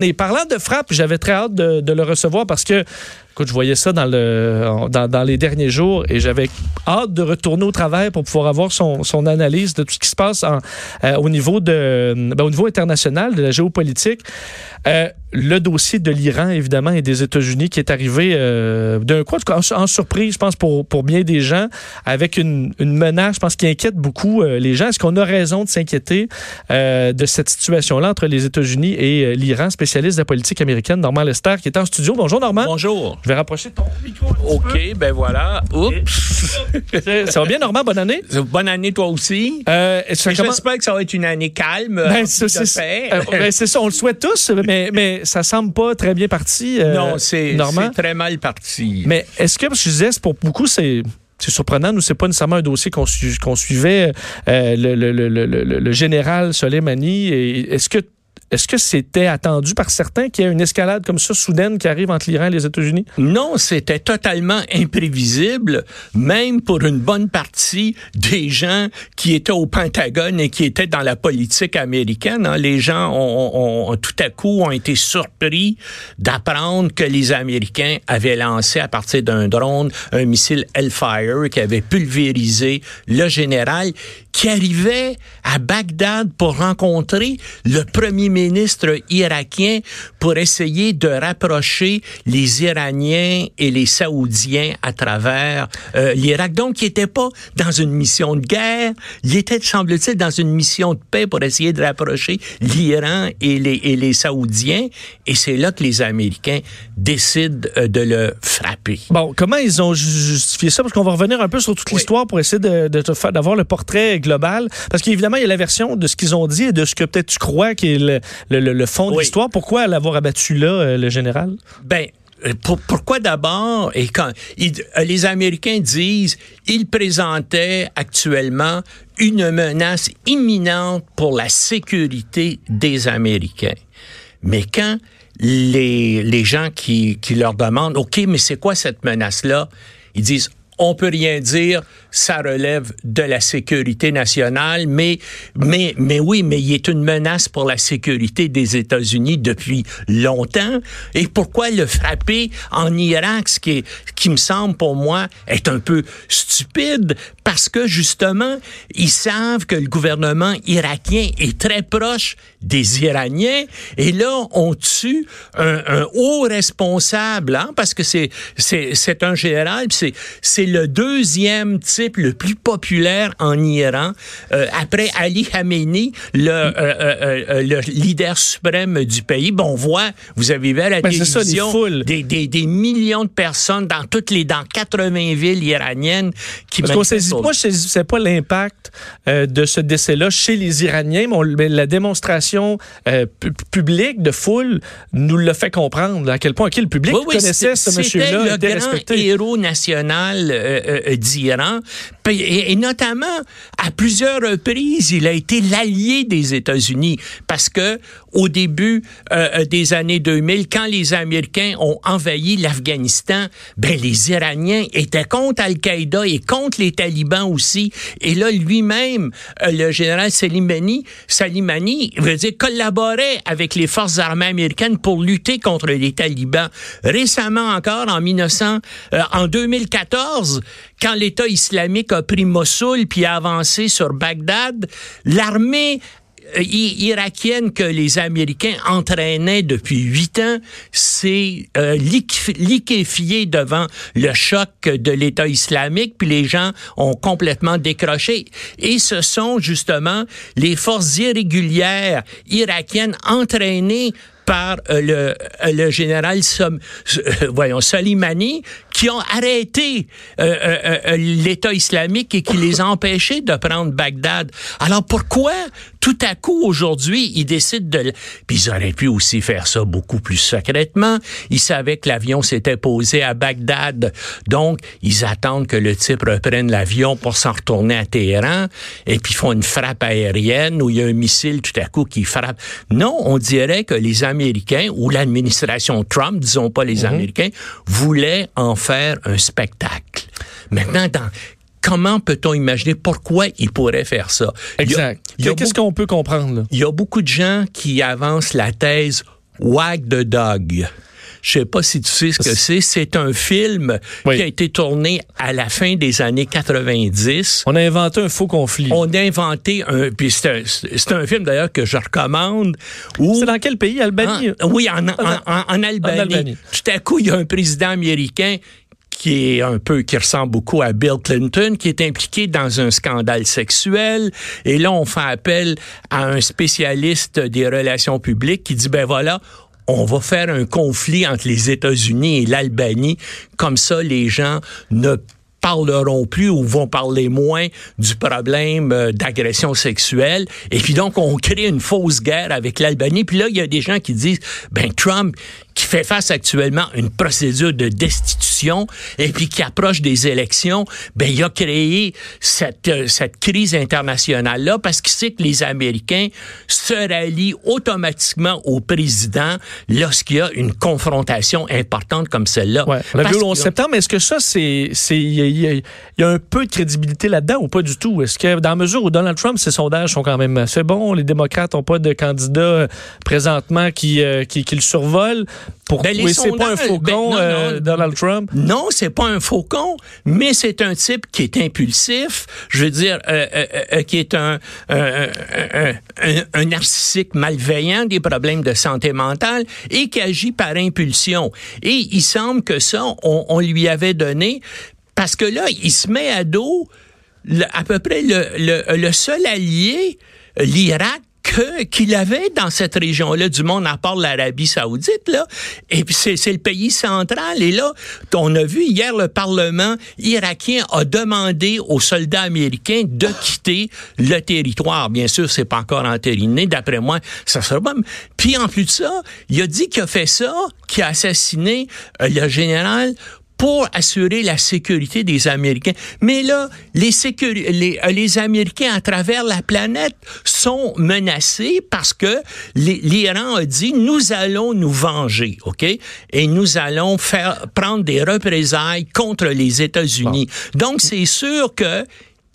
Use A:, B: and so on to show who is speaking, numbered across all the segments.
A: Et parlant de frappe, j'avais très hâte de, de, le recevoir parce que, je voyais ça dans, le, dans, dans les derniers jours et j'avais hâte de retourner au travail pour pouvoir avoir son, analyse de tout ce qui se passe euh, au, niveau de, ben, au niveau international, de la géopolitique. Euh, le dossier de l'Iran, évidemment, et des États-Unis qui est arrivé euh, d'un coup, en, surprise, je pense, pour, bien des gens, avec une, une menace, je pense, qui inquiète beaucoup les gens. Est-ce qu'on a raison de s'inquiéter de cette situation-là entre les États-Unis et l'Iran, spécialiste de la politique américaine, Normand Lester, qui est en studio? Bonjour, Normand.
B: Bonjour.
A: Je vais rapprocher ton micro.
B: OK, ben voilà. Oups.
A: ça va bien, Normand? Bonne année?
B: Bonne année, toi aussi.
A: Euh,
B: J'espère que ça va être une année calme.
A: Ben, c'est ça, ben, ça, on le souhaite tous, mais, mais ça semble pas très bien parti. Euh,
B: non, c'est très mal parti.
A: Mais est-ce que, parce que je disais, pour beaucoup, c'est c'est surprenant. Nous, c'est pas nécessairement un dossier qu'on qu suivait. Euh, le, le, le, le, général Soleimani. Est-ce que est-ce que c'était attendu par certains qu'il y ait une escalade comme ça soudaine qui arrive entre l'Iran et les États-Unis?
B: Non, c'était totalement imprévisible, même pour une bonne partie des gens qui étaient au Pentagone et qui étaient dans la politique américaine. Hein. Les gens ont, ont, tout à coup ont été surpris d'apprendre que les Américains avaient lancé à partir d'un drone un missile Hellfire qui avait pulvérisé le général qui arrivait à Bagdad pour rencontrer le premier ministre irakien pour essayer de rapprocher les Iraniens et les Saoudiens à travers euh, l'Irak. Donc, il n'était pas dans une mission de guerre, il était, semble-t-il, dans une mission de paix pour essayer de rapprocher l'Iran et les, et les Saoudiens. Et c'est là que les Américains décident euh, de le frapper.
A: Bon, comment ils ont justifié ça? Parce qu'on va revenir un peu sur toute l'histoire pour essayer de, de, d'avoir le portrait global. Parce qu'évidemment, il y a la version de ce qu'ils ont dit et de ce que peut-être tu crois qui est le, le, le fond de l'histoire. Pourquoi l'avoir abattu là, euh, le général?
B: Ben, pour, pourquoi d'abord et quand euh, les Américains disent ils présentaient actuellement une menace imminente pour la sécurité des Américains. Mais quand les, les gens qui, qui leur demandent OK, mais c'est quoi cette menace-là? Ils disent on peut rien dire, ça relève de la sécurité nationale, mais, mais, mais oui, mais il est une menace pour la sécurité des États-Unis depuis longtemps. Et pourquoi le frapper en Irak, ce qui, est, qui me semble pour moi est un peu stupide, parce que justement, ils savent que le gouvernement irakien est très proche des Iraniens, et là, on tue un, un haut responsable, hein, parce que c'est, c'est, c'est un général, c'est, c'est le deuxième type le plus populaire en Iran, euh, après Ali Khamenei, le, euh, euh, le leader suprême du pays. Bon, on voit, vous avez vu à la ben télévision,
A: ça,
B: des, des, des, millions de personnes dans toutes les dans 80 villes iraniennes qui
A: Parce qu'on saisit pas, c'est pas l'impact de ce décès-là chez les Iraniens, mais, on, mais la démonstration publique de foule nous le fait comprendre à quel point okay, le public
B: oui, oui,
A: connaissait ce monsieur-là,
B: était le grand héros national euh, euh, d'Iran. Et, notamment, à plusieurs reprises, il a été l'allié des États-Unis parce que au début euh, des années 2000, quand les Américains ont envahi l'Afghanistan, ben les Iraniens étaient contre Al-Qaïda et contre les talibans aussi. Et là, lui-même, euh, le général Salimani, Salimani, veut dire, collaborait avec les forces armées américaines pour lutter contre les talibans. Récemment encore, en 1900, euh, en 2014, quand l'État islamique a pris Mossoul puis a avancé sur Bagdad, l'armée euh, irakienne que les Américains entraînaient depuis huit ans s'est euh, liquéfiée devant le choc de l'État islamique, puis les gens ont complètement décroché. Et ce sont justement les forces irrégulières irakiennes entraînées par euh, le, euh, le général euh, voyons, Soleimani, qui ont arrêté l'État islamique et qui les empêchés de prendre Bagdad. Alors pourquoi tout à coup aujourd'hui ils décident de... Puis ils auraient pu aussi faire ça beaucoup plus secrètement. Ils savaient que l'avion s'était posé à Bagdad, donc ils attendent que le type reprenne l'avion pour s'en retourner à Téhéran et puis font une frappe aérienne où il y a un missile tout à coup qui frappe. Non, on dirait que les Américains Américains ou l'administration Trump, disons pas les mhm. Américains, voulaient en faire un spectacle. Maintenant, dans, comment peut-on imaginer pourquoi ils pourraient faire ça?
A: Exact. Qu'est-ce qu'on peut comprendre? Là?
B: Il y a beaucoup de gens qui avancent la thèse Wag the Dog. Je sais pas si tu sais ce que c'est. C'est un film
A: Oui.
B: qui a été tourné à la fin des années 90.
A: On a inventé un faux conflit.
B: On a inventé un, puis c'est un, un film d'ailleurs que je recommande. Où,
A: C'est dans quel pays? Albanie?
B: en- oui, en, en, en- en Albanie.
A: Albanie.
B: Tout à coup, il y a un président américain qui est un peu, qui ressemble beaucoup à Bill Clinton, qui est impliqué dans un scandale sexuel. Et là, on fait appel à un spécialiste des relations publiques qui dit, ben voilà, on va faire un conflit entre les États-Unis et l'Albanie. Comme ça, les gens ne parleront plus ou vont parler moins du problème euh, d'agression sexuelle. Et puis donc, on crée une fausse guerre avec l'Albanie. Puis là, il y a des gens qui disent, ben Trump, qui fait face actuellement à une procédure de destitution et puis qui approche des élections, ben il a créé cette, euh, cette crise internationale-là parce qu'il sait que les Américains se rallient automatiquement au président lorsqu'il y a une confrontation importante comme celle-là.
A: Ouais, on vu le 11
B: que-
A: septembre, est-ce que ça, c'est. c'est- Il y, a- y un peu de crédibilité là-dedans ou pas du tout? Est-ce que, dans la mesure où Donald Trump, ses sondages sont quand même assez bons, les démocrates n'ont pas de candidat euh, présentement qui, euh, qui, qui le survole? Pour,
B: Ben,
A: oui, c'est pas un faucon,
B: ben, non,
A: euh. Donald Trump.
B: Non, c'est pas un faucon, mais c'est un type qui est impulsif. Je veux dire, euh, euh, qui est un, un, un, un narcissique malveillant, des problèmes de santé mentale et qui agit par impulsion. Et il semble que ça, on, on lui avait donné parce que là, il se met à dos le- à peu près le, le, le seul allié, l'Irak, qu'il avait dans cette région-là du monde, à part l'Arabie saoudite, là. Et puis c'est, c'est le pays central. Et là, on a vu hier le Parlement irakien a demandé aux soldats américains de quitter le territoire. Bien sûr, c'est pas encore entériné. D'après moi, ça sera pas. Puis en plus de ça, il a dit qu'il a fait ça, qu'il a assassiné euh, le général pour assurer la sécurité des Américains. Mais là, les, sécuri- les, euh, les Américains à travers la planète sont menacés parce que l'Iran a dit nous allons nous venger, ok, et nous allons faire prendre des représailles contre les États-Unis. Donc c'est sûr que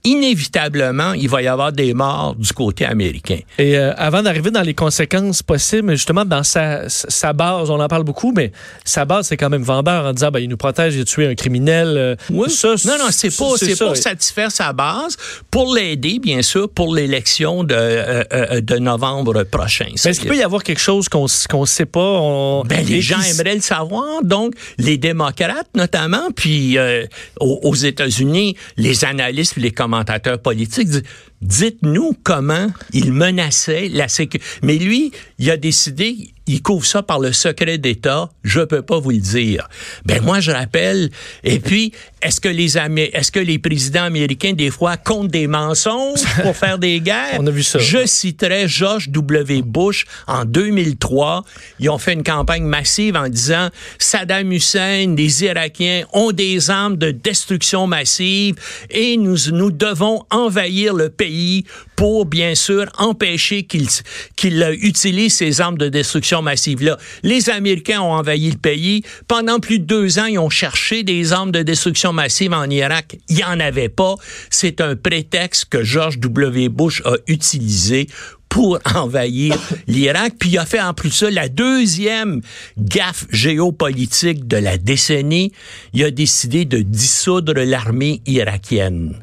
B: inévitablement il va y avoir des morts du côté américain.
A: Et euh, avant d'arriver dans les conséquences possibles, justement, dans sa, sa base, on en parle beaucoup, mais sa base, c'est quand même vendeur en disant, ben, il nous protège, il a tué un criminel. euh,
B: Oui.
A: ça,
B: non, non, c'est pas, c'est pour satisfaire sa base, pour l'aider, bien sûr, pour l'élection de, euh, de novembre prochain.
A: Mais Est-ce qu'il peut y avoir quelque chose qu'on ne sait pas? On...
B: Ben, les gens aimeraient le savoir. Donc, les démocrates, notamment, puis euh, aux, aux États-Unis, les analystes, les commentateurs politiques disent dites-nous comment il menaçait la sécurité. Mais lui, il a décidé, il couvre ça par le secret d'État. Je peux pas vous le dire. Ben moi, je rappelle. Et puis, est-ce que les est-ce que les présidents américains des fois comptent des mensonges pour faire des guerres?
A: On a vu ça.
B: Je citerai George W. Bush en 2003. Ils ont fait une campagne massive en disant Saddam Hussein, les Irakiens ont des armes de destruction massive et nous, nous devons envahir le pays pour, bien sûr, empêcher qu'ils qu'ils euh, utilisent ces armes de destruction massive-là. Les Américains ont envahi le pays. Pendant plus de deux ans, ils ont cherché des armes de destruction massive en Irak. Il n'y en avait pas. C'est un prétexte que George W. Bush a utilisé pour envahir l'Irak. Puis il a fait en plus ça la deuxième gaffe géopolitique de la décennie. Il a décidé de dissoudre l'armée irakienne.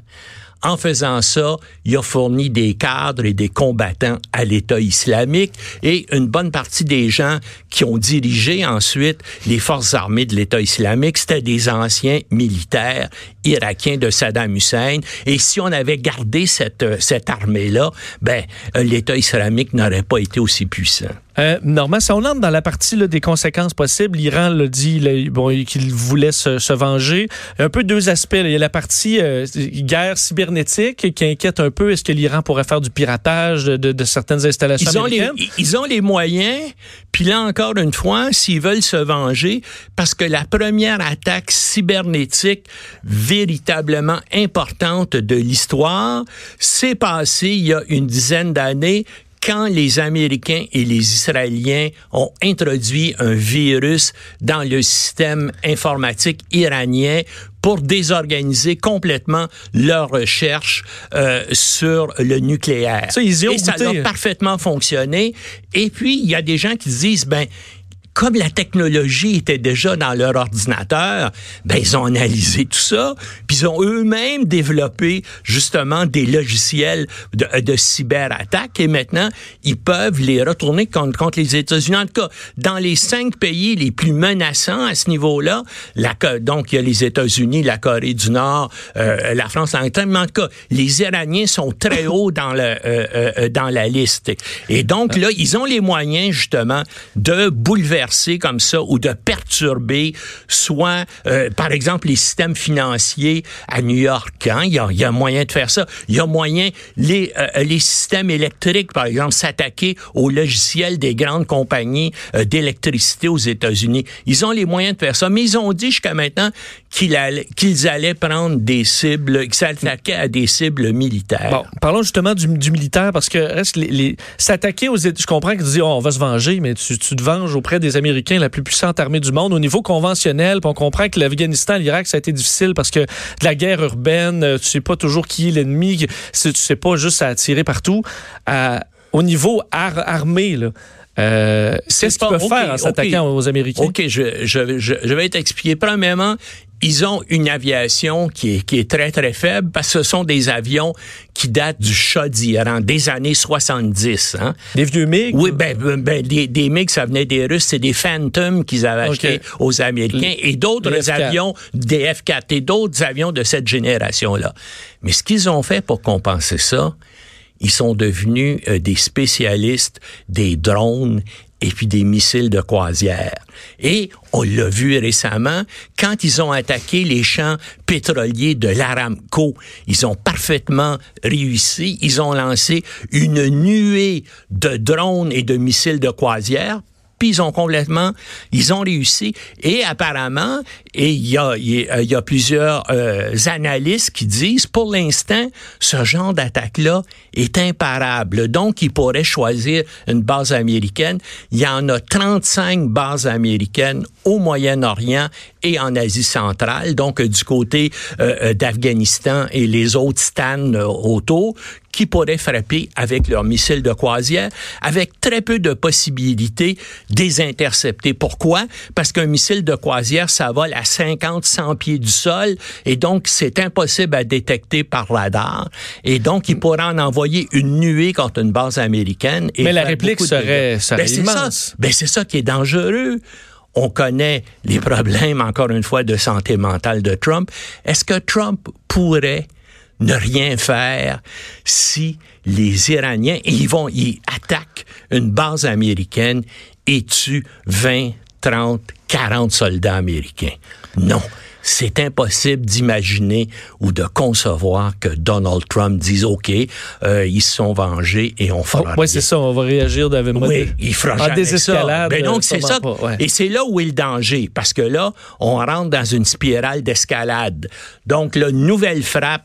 B: En faisant ça, il a fourni des cadres et des combattants à l'État islamique et une bonne partie des gens qui ont dirigé ensuite les forces armées de l'État islamique, c'était des anciens militaires irakiens de Saddam Hussein. Et si on avait gardé cette, euh, cette armée-là, ben, euh, l'État islamique n'aurait pas été aussi puissant.
A: Euh, Normand, si on entre dans la partie là, des conséquences possibles, l'Iran l'a dit là, bon, qu'il voulait se, se venger. Un peu deux aspects. là. Il y a la partie euh, guerre cybernétique qui inquiète un peu. Est-ce que l'Iran pourrait faire du piratage de, de- de certaines installations
B: Ils ont, les, ils ont les moyens, puis là encore une fois, s'ils veulent se venger, parce que la première attaque cybernétique véritablement importante de l'histoire s'est passée il y a une dizaine d'années quand les Américains et les Israéliens ont introduit un virus dans le système informatique iranien pour désorganiser complètement leur recherche euh, sur le nucléaire.
A: Ça, ils y ont
B: Et ça a parfaitement fonctionné. Et puis, il y a des gens qui se disent, ben, comme la technologie était déjà dans leur ordinateur, ben ils ont analysé tout ça, puis ils ont eux-mêmes développé justement des logiciels de, de cyberattaque et maintenant ils peuvent les retourner contre, contre les États-Unis. En tout cas, dans les cinq pays les plus menaçants à ce niveau-là, la, donc il y a les États-Unis, la Corée du Nord, euh, la France, l'Angleterre, mais en tout cas, les Iraniens sont très hauts dans le euh, euh, dans la liste. Et donc là, ils ont les moyens justement de bouleverser comme ça ou de perturber soit euh, par exemple les systèmes financiers à New York. Hein? Il, y a, moyen de faire ça. Il y a moyen les euh, les systèmes électriques par exemple s'attaquer aux logiciels des grandes compagnies euh, d'électricité aux États-Unis. Ils ont les moyens de faire ça, mais ils ont dit jusqu'à maintenant qu'ils allaient, qu'ils allaient prendre des cibles, qu'ils s'attaquaient à des cibles militaires.
A: Bon, parlons justement du, du militaire parce que reste les, les- s'attaquer aux États. Je comprends qu'ils disent oh, on va se venger, mais tu, tu te venges auprès des Américains, la plus puissante armée du monde. Au niveau conventionnel, puis on comprend que l'Afghanistan, l'Irak, ça a été difficile parce que de la guerre urbaine, euh, tu sais pas toujours qui est l'ennemi, tu sais pas juste à tirer partout. À- au niveau ar- armé, là. Euh, Qu'est-ce qu'ils peuvent faire en s'attaquant aux Américains?
B: OK, je, je, je, je vais t'expliquer. Premièrement, ils ont une aviation qui est, qui est très, très faible parce que ce sont des avions qui datent du Shah d'Iran, des années 70. Hein?
A: Des vieux MiG?
B: Oui, ben, ben, ben, des, des MiG, ça venait des Russes, c'est des Phantom qu'ils avaient achetés aux Américains et d'autres
A: Les F4.
B: avions, des F-4 et d'autres avions de cette génération-là. Mais ce qu'ils ont fait pour compenser ça, ils sont devenus euh, des spécialistes des drones et puis des missiles de croisière. Et on l'a vu récemment, quand ils ont attaqué les champs pétroliers de l'Aramco, ils ont parfaitement réussi. Ils ont lancé une nuée de drones et de missiles de croisière puis ils ont complètement, ils ont réussi. Et apparemment, et il y a, il y a- plusieurs euh, analystes qui disent, pour l'instant, ce genre d'attaque-là est imparable. Donc, ils pourraient choisir une base américaine. Il y en a 35 bases américaines au Moyen-Orient et en Asie centrale, donc euh, du côté euh, euh, d'Afghanistan et les autres stands euh, autour, qui pourraient frapper avec leurs missiles de croisière, avec très peu de possibilités de les intercepter. Pourquoi? Parce qu'un missile de croisière, ça vole à 50, 100 pieds du sol, et donc c'est impossible à détecter par radar. Et donc, il pourra en envoyer une nuée contre une base américaine. Et
A: Mais la réplique
B: beaucoup de
A: serait- serait
B: Ben,
A: immense.
B: Ben, c'est ça qui est dangereux. On connaît les problèmes, encore une fois, de santé mentale de Trump. Est-ce que Trump pourrait ne rien faire si les Iraniens, ils vont, ils attaquent une base américaine et tuent 20, 30, 40 soldats américains? Non. C'est impossible d'imaginer ou de concevoir que Donald Trump dise OK, euh, ils se sont vengés et on fera
A: Oui,
B: rien.
A: c'est ça, on va réagir de
B: Oui, il fera
A: désescalade.
B: ça. Ben donc,
A: euh,
B: c'est ça.
A: pas, ouais.
B: Et c'est là où est le danger, parce que là, on rentre dans une spirale d'escalade. Donc, la nouvelle frappe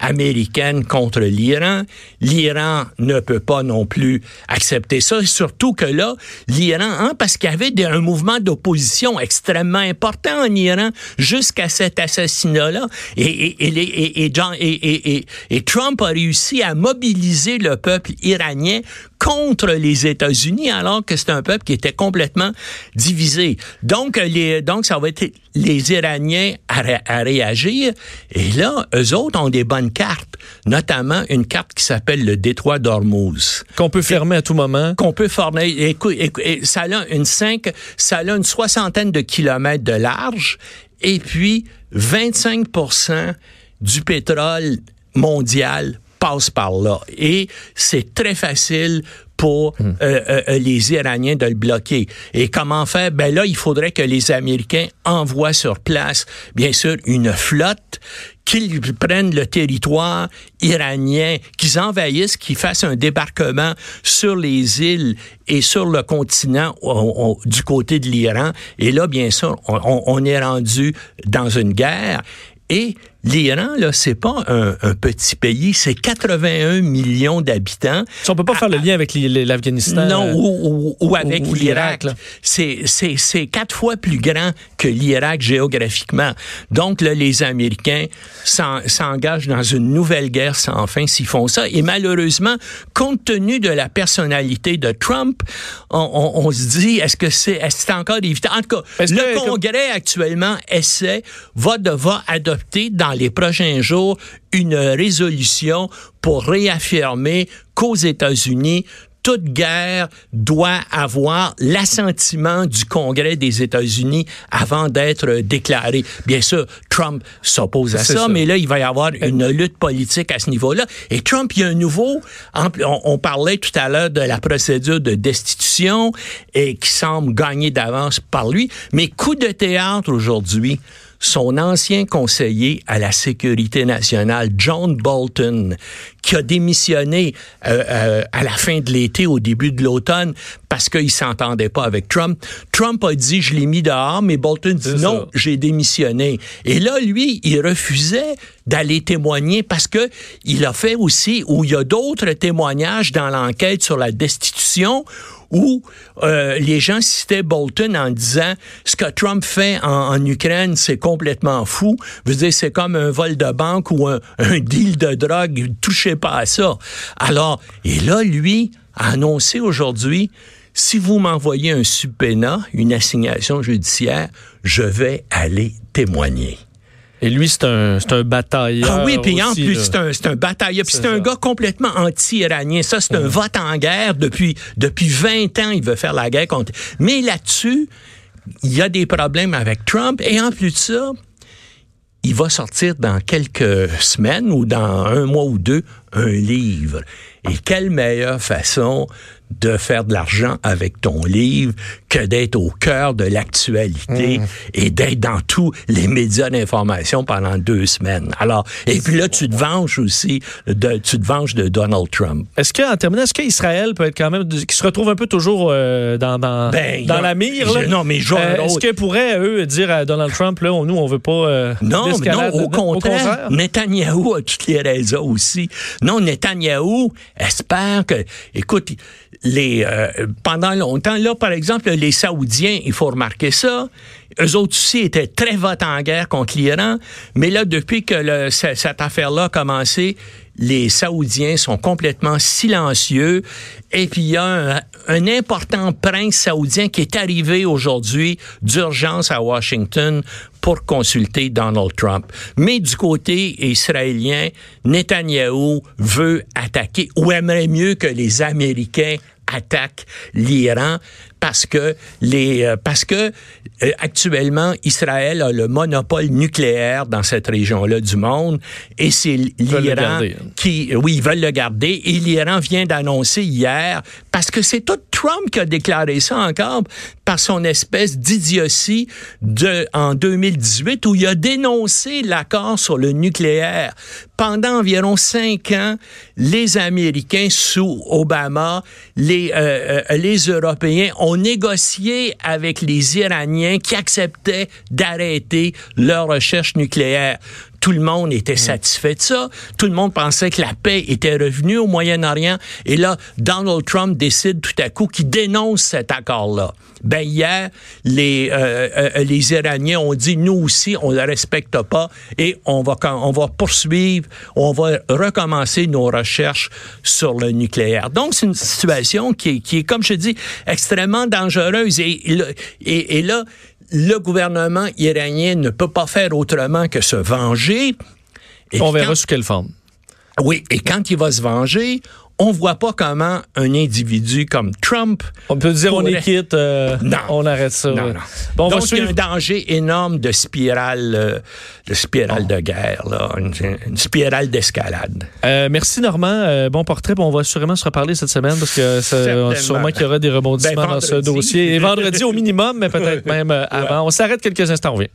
B: américaine contre l'Iran. L'Iran ne peut pas non plus accepter ça. Surtout que là, l'Iran, hein, parce qu'il y avait un mouvement d'opposition extrêmement important en Iran jusqu'à cet assassinat-là. Et, Trump a réussi à mobiliser le peuple iranien contre les États-Unis, alors que c'est un peuple qui était complètement divisé. Donc, les, donc ça va être les Iraniens à, à réagir. Et là, eux autres ont des bonnes cartes, notamment une carte qui s'appelle le détroit d'Ormuz
A: Qu'on peut fermer à tout moment.
B: qu'on peut former. Écoute, écoute, et ça a une cinq, ça a une soixantaine de kilomètres de large, et puis 25% du pétrole mondial passe par là. Et c'est très facile pour euh, euh, euh, les Iraniens de le bloquer. Et comment faire? Ben là, il faudrait que les Américains envoient sur place, bien sûr, une flotte qu'ils prennent le territoire iranien, qu'ils envahissent, qu'ils fassent un débarquement sur les îles et sur le continent on- on- du côté de l'Iran. Et là, bien sûr, on, on- on est rendu dans une guerre. Et l'Iran, là, c'est pas un, un, petit pays, c'est 81 millions d'habitants.
A: Si on peut pas faire le lien avec l'Afghanistan.
B: Non, ou, ou, ou avec l'Irak. C'est quatre fois plus grand que l'Irak géographiquement. Donc, là, les Américains s'engagent dans une nouvelle guerre sans fin s'ils font ça. Et malheureusement, compte tenu de la personnalité de Trump, on, on, on se dit, est-ce que c'est est encore évident? En tout cas, le Congrès actuellement essaie, va devoir adopter dans les prochains jours une résolution pour réaffirmer qu'aux États-Unis, toute guerre doit avoir l'assentiment du Congrès des États-Unis avant d'être déclarée. Bien sûr, Trump s'oppose à ça, ça, mais là, il va y avoir une lutte politique à ce niveau-là. Et Trump, il y a un nouveau, on, parlait tout à l'heure de la procédure de destitution et qui semble gagner d'avance par lui, mais coup de théâtre aujourd'hui son ancien conseiller à la sécurité nationale, John Bolton, qui a démissionné euh, euh, à la fin de l'été, au début de l'automne, parce qu'il s'entendait pas avec Trump. Trump a dit, je l'ai mis dehors, mais Bolton dit, non, j'ai démissionné. Et là, lui, il refusait d'aller témoigner parce que il a fait aussi, où il y a d'autres témoignages dans l'enquête sur la destitution, où euh, les gens citaient Bolton en disant ce que Trump fait en, Ukraine, c'est complètement fou. Vous dire, c'est comme un vol de banque ou un, un deal de drogue. Touchez pas à ça. Alors, et là, lui a annoncé aujourd'hui si vous m'envoyez un subpoena, une assignation judiciaire, je vais aller témoigner.
A: Et lui, c'est un, c'est un batailleur.
B: Ah oui, puis en plus, c'est un, c'est un batailleur. Puis c'est un gars complètement anti-iranien. Ça, c'est un vote en guerre. Depuis, depuis 20 ans, il veut faire la guerre contre. Mais là-dessus, il y a des problèmes avec Trump. Et en plus de ça, il va sortir dans quelques semaines ou dans un mois ou deux un livre. Et quelle meilleure façon de faire de l'argent avec ton livre que d'être au cœur de l'actualité mmh. et d'être dans tous les médias d'information pendant deux semaines. Alors, et puis là, tu te venges aussi, de, tu te venges de Donald Trump.
A: Est-ce qu'en terminant, est-ce qu'Israël peut être quand même, qui se retrouve un peu toujours euh, dans, dans, ben, dans a, la mire? Là?
B: Non, mais
A: euh, Est-ce qu'ils pourraient, eux, dire à Donald Trump, là, nous, on veut pas euh,
B: Non, non au, contraire, au contraire, Netanyahou a toutes les raisons aussi. Non, Netanyahou espère que, écoute, les, euh, pendant longtemps, là, par exemple, les Saoudiens, il faut remarquer ça, eux autres aussi étaient très votés en guerre contre l'Iran, mais là, depuis que cette affaire-là a commencé, les Saoudiens sont complètement silencieux. Et puis, il y a un, important prince saoudien qui est arrivé aujourd'hui d'urgence à Washington pour consulter Donald Trump. Mais du côté israélien, Netanyahou veut attaquer ou aimerait mieux que les Américains attaquent l'Iran parce que les euh, parce que euh, actuellement Israël a le monopole nucléaire dans cette région-là du monde et c'est l'Iran qui oui ils veulent le garder et l'Iran vient d'annoncer hier parce que c'est tout Trump qui a déclaré ça encore par son espèce d'idiotie de en 2018 où il a dénoncé l'accord sur le nucléaire. Pendant environ cinq ans les Américains sous Obama les euh, euh les Européens ont ont négocié avec les Iraniens qui acceptaient d'arrêter leur recherche nucléaire. Tout le monde était mmh. satisfait de ça. Tout le monde pensait que la paix était revenue au Moyen-Orient. Et là, Donald Trump décide tout à coup qu'il dénonce cet accord-là. Ben hier, les euh, euh, les Iraniens ont dit nous aussi on le respecte pas et on va on va poursuivre, on va recommencer nos recherches sur le nucléaire. Donc c'est une situation qui est, qui est comme je dis extrêmement dangereuse et, et, et là le gouvernement iranien ne peut pas faire autrement que se venger.
A: Et on verra sous quelle forme.
B: Oui, et quand il va se venger, on voit pas comment un individu comme Trump.
A: On peut dire pourrait... on est quitte, euh, non. on arrête ça.
B: Non, non. Bon, Donc, il y a un danger énorme de spirale, euh, de spirale oh. de guerre, là, une, une spirale d'escalade.
A: Euh, merci Normand. Bon portrait. Bon, on va sûrement se reparler cette semaine parce que sûrement qu'il y aura des rebondissements ben, dans ce dossier. Et vendredi au minimum, mais peut-être même avant. On s'arrête quelques instants. On vient.